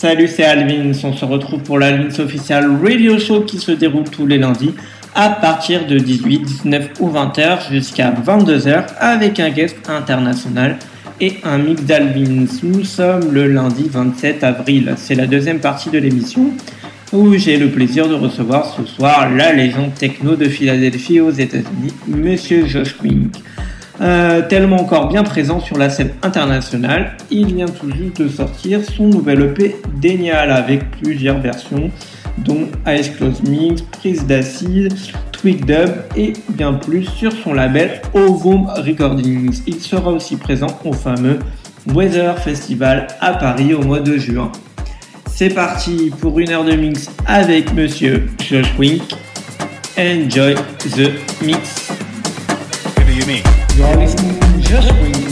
Salut, c'est Alvin. On se retrouve pour la Alvins Official Radio Show qui se déroule tous les lundis à partir de 18, 19 ou 20h jusqu'à 22h avec un guest international et un mix d'Alvins. Nous sommes le lundi 27 avril. C'est la deuxième partie de l'émission où j'ai le plaisir de recevoir ce soir la légende techno de Philadelphie aux États-Unis, Monsieur Josh Wink. Euh, tellement encore bien présent sur la scène internationale, il vient tout juste de sortir son nouvel EP Denial avec plusieurs versions, dont Ice Close Mix, Prise d'acide, Tweak Dub et bien plus sur son label Ovum Recordings. Il sera aussi présent au fameux Weather Festival à Paris au mois de juin. C'est parti pour une heure de mix avec Monsieur Josh Wink. Enjoy the mix. You to just wait.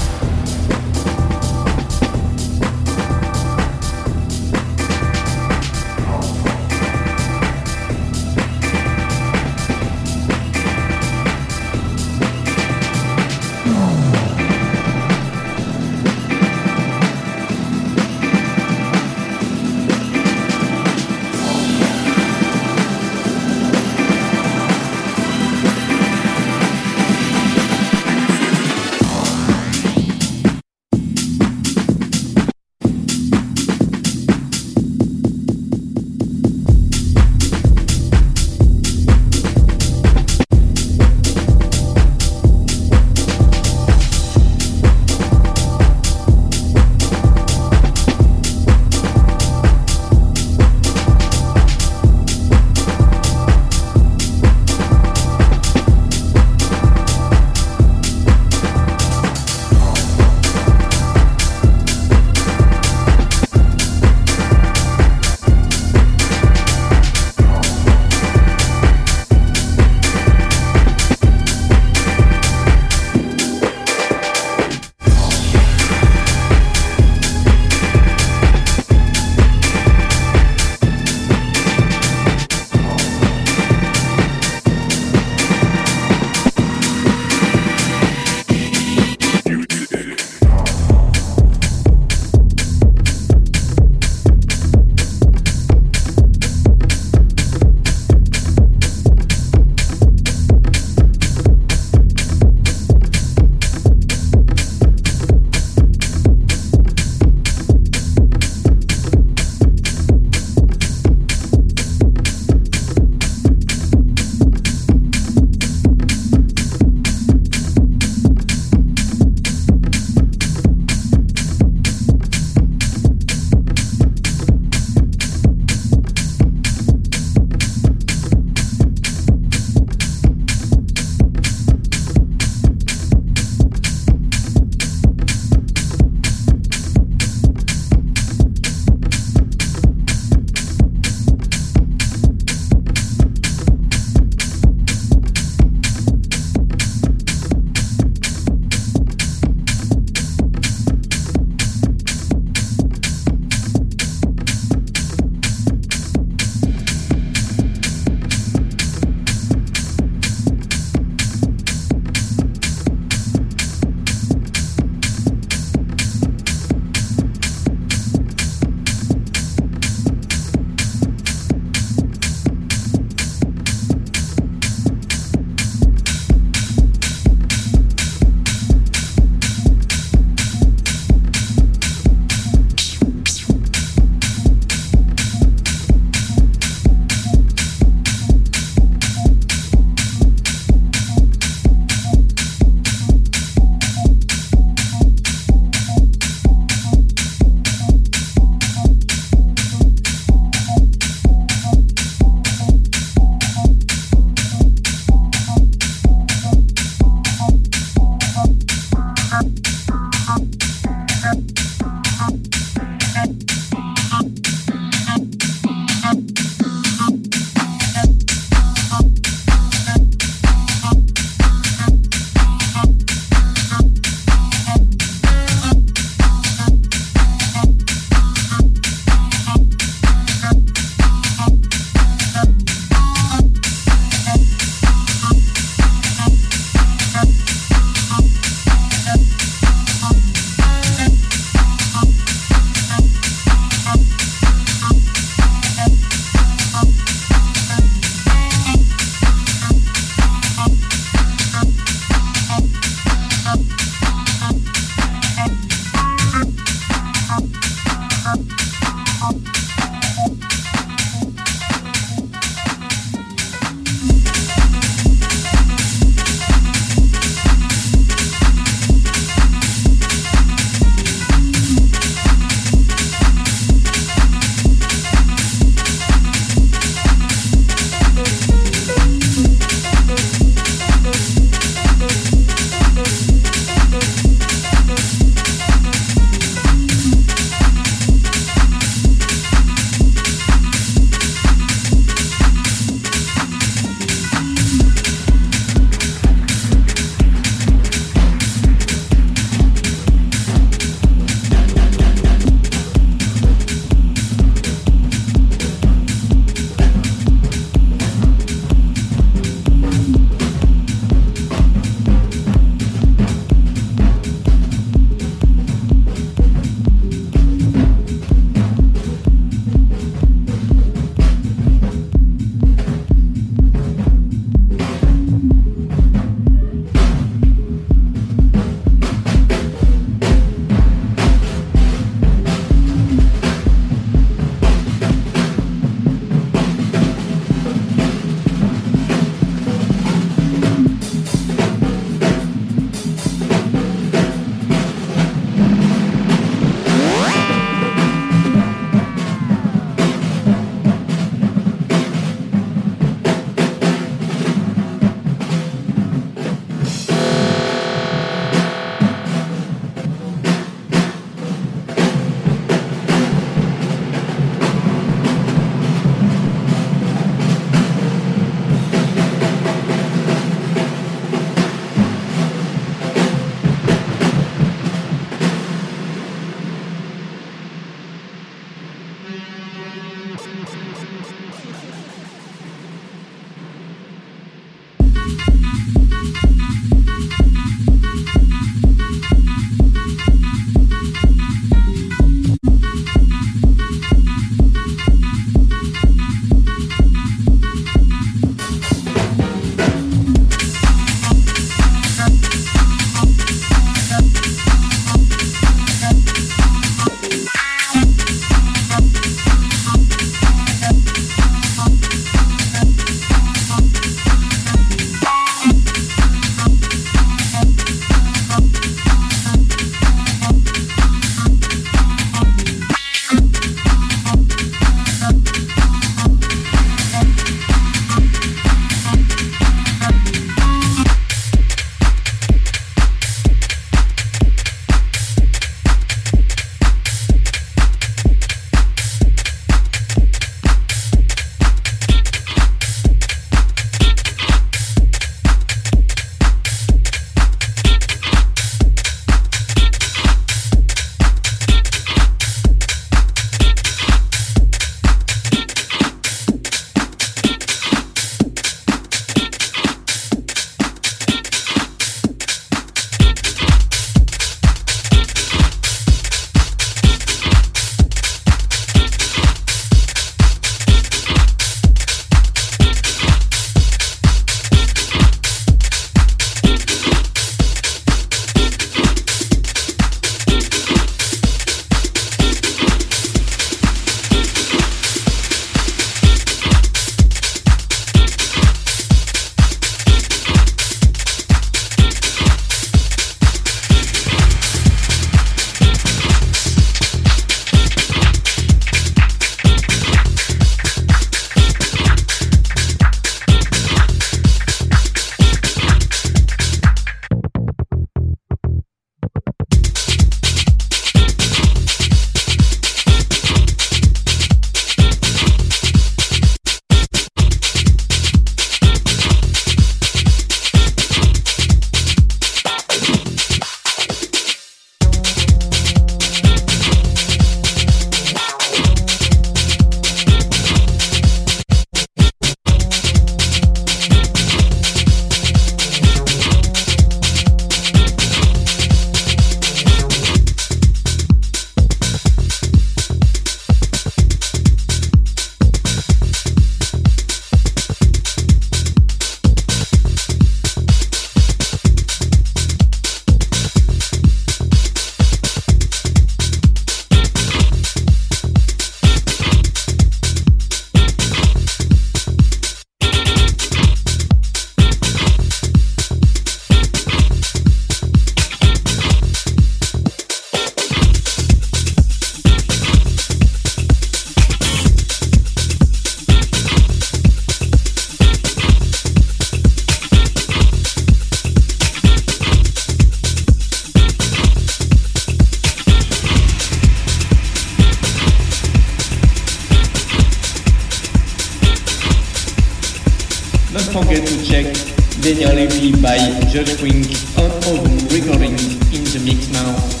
forget to check Daniel EP by Judge Wink on album recording in the mix now.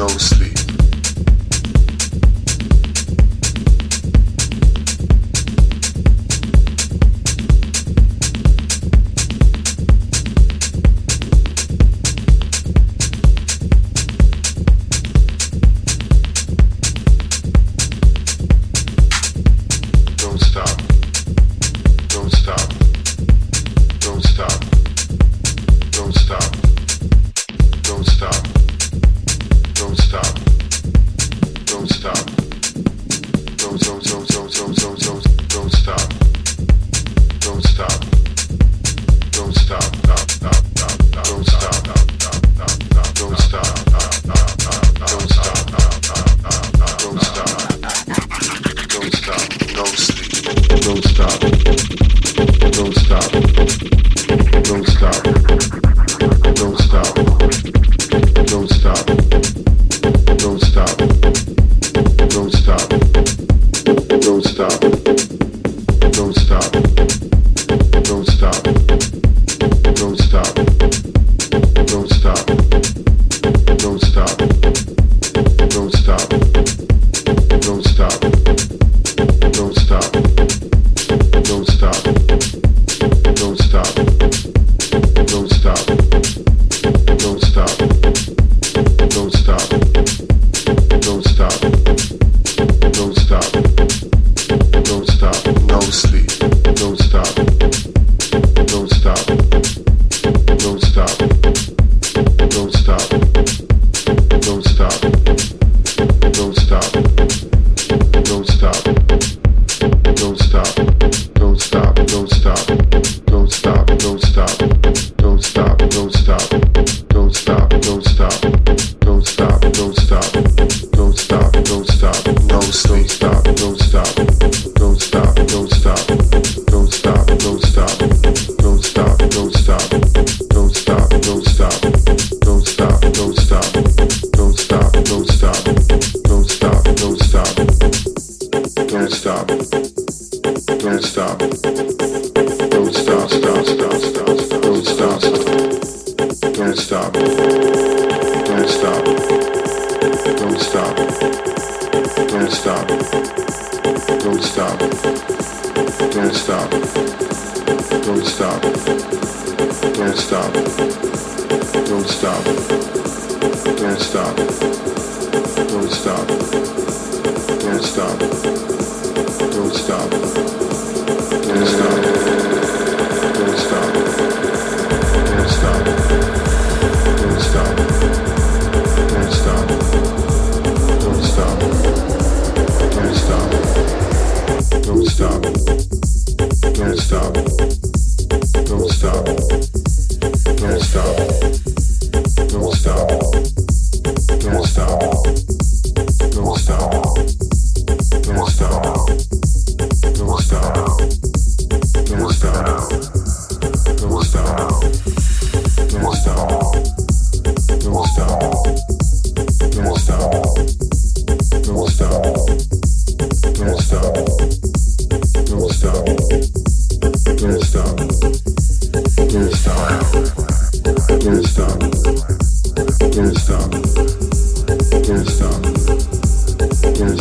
no sleep.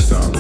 song.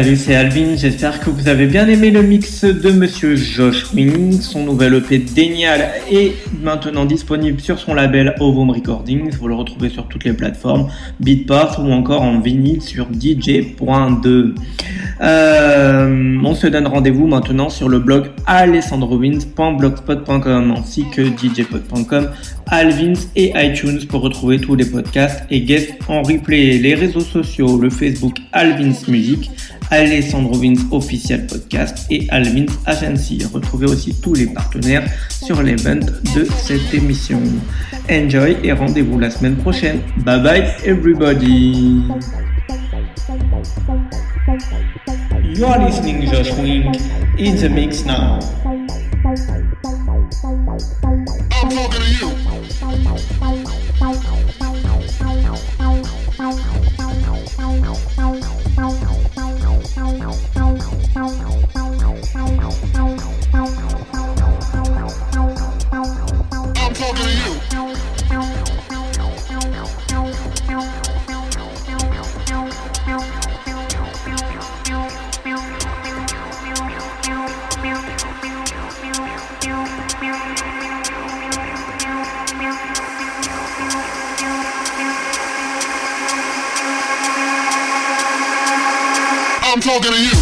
Salut, c'est Alvin. J'espère que vous avez bien aimé le mix de Monsieur Josh Wing. Son nouvel EP Dénial est maintenant disponible sur son label Ovum Recordings. Vous le retrouvez sur toutes les plateformes, Beatport ou encore en vinyle sur DJ.2. Euh, on se donne rendez-vous maintenant sur le blog alessandrovins.blogspot.com ainsi que djpod.com, Alvins et iTunes pour retrouver tous les podcasts et guests en replay. Les réseaux sociaux, le Facebook Alvins Music, Alessandro Vince Official Podcast et Alvins Agency. Retrouvez aussi tous les partenaires sur l'event de cette émission. Enjoy et rendez-vous la semaine prochaine. Bye bye everybody. You are listening Josh Swing in the mix now. Talking to you.